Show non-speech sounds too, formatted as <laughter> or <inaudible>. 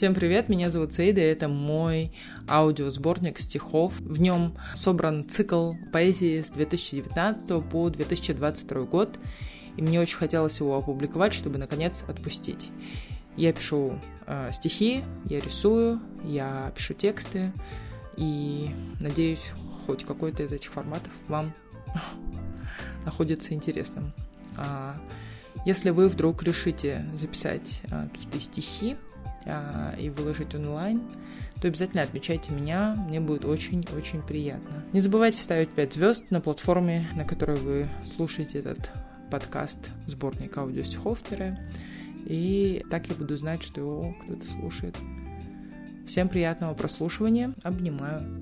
Всем привет, меня зовут Сейда, и это мой аудиосборник стихов. В нем собран цикл поэзии с 2019 по 2022 год, и мне очень хотелось его опубликовать, чтобы наконец отпустить. Я пишу э, стихи, я рисую, я пишу тексты, и надеюсь, хоть какой-то из этих форматов вам <laughs> находится интересным. А, если вы вдруг решите записать а, какие-то стихи, а, и выложить онлайн, то обязательно отмечайте меня, мне будет очень-очень приятно. Не забывайте ставить 5 звезд на платформе, на которой вы слушаете этот подкаст, сборник аудиостихов и так я буду знать, что его кто-то слушает. Всем приятного прослушивания, обнимаю.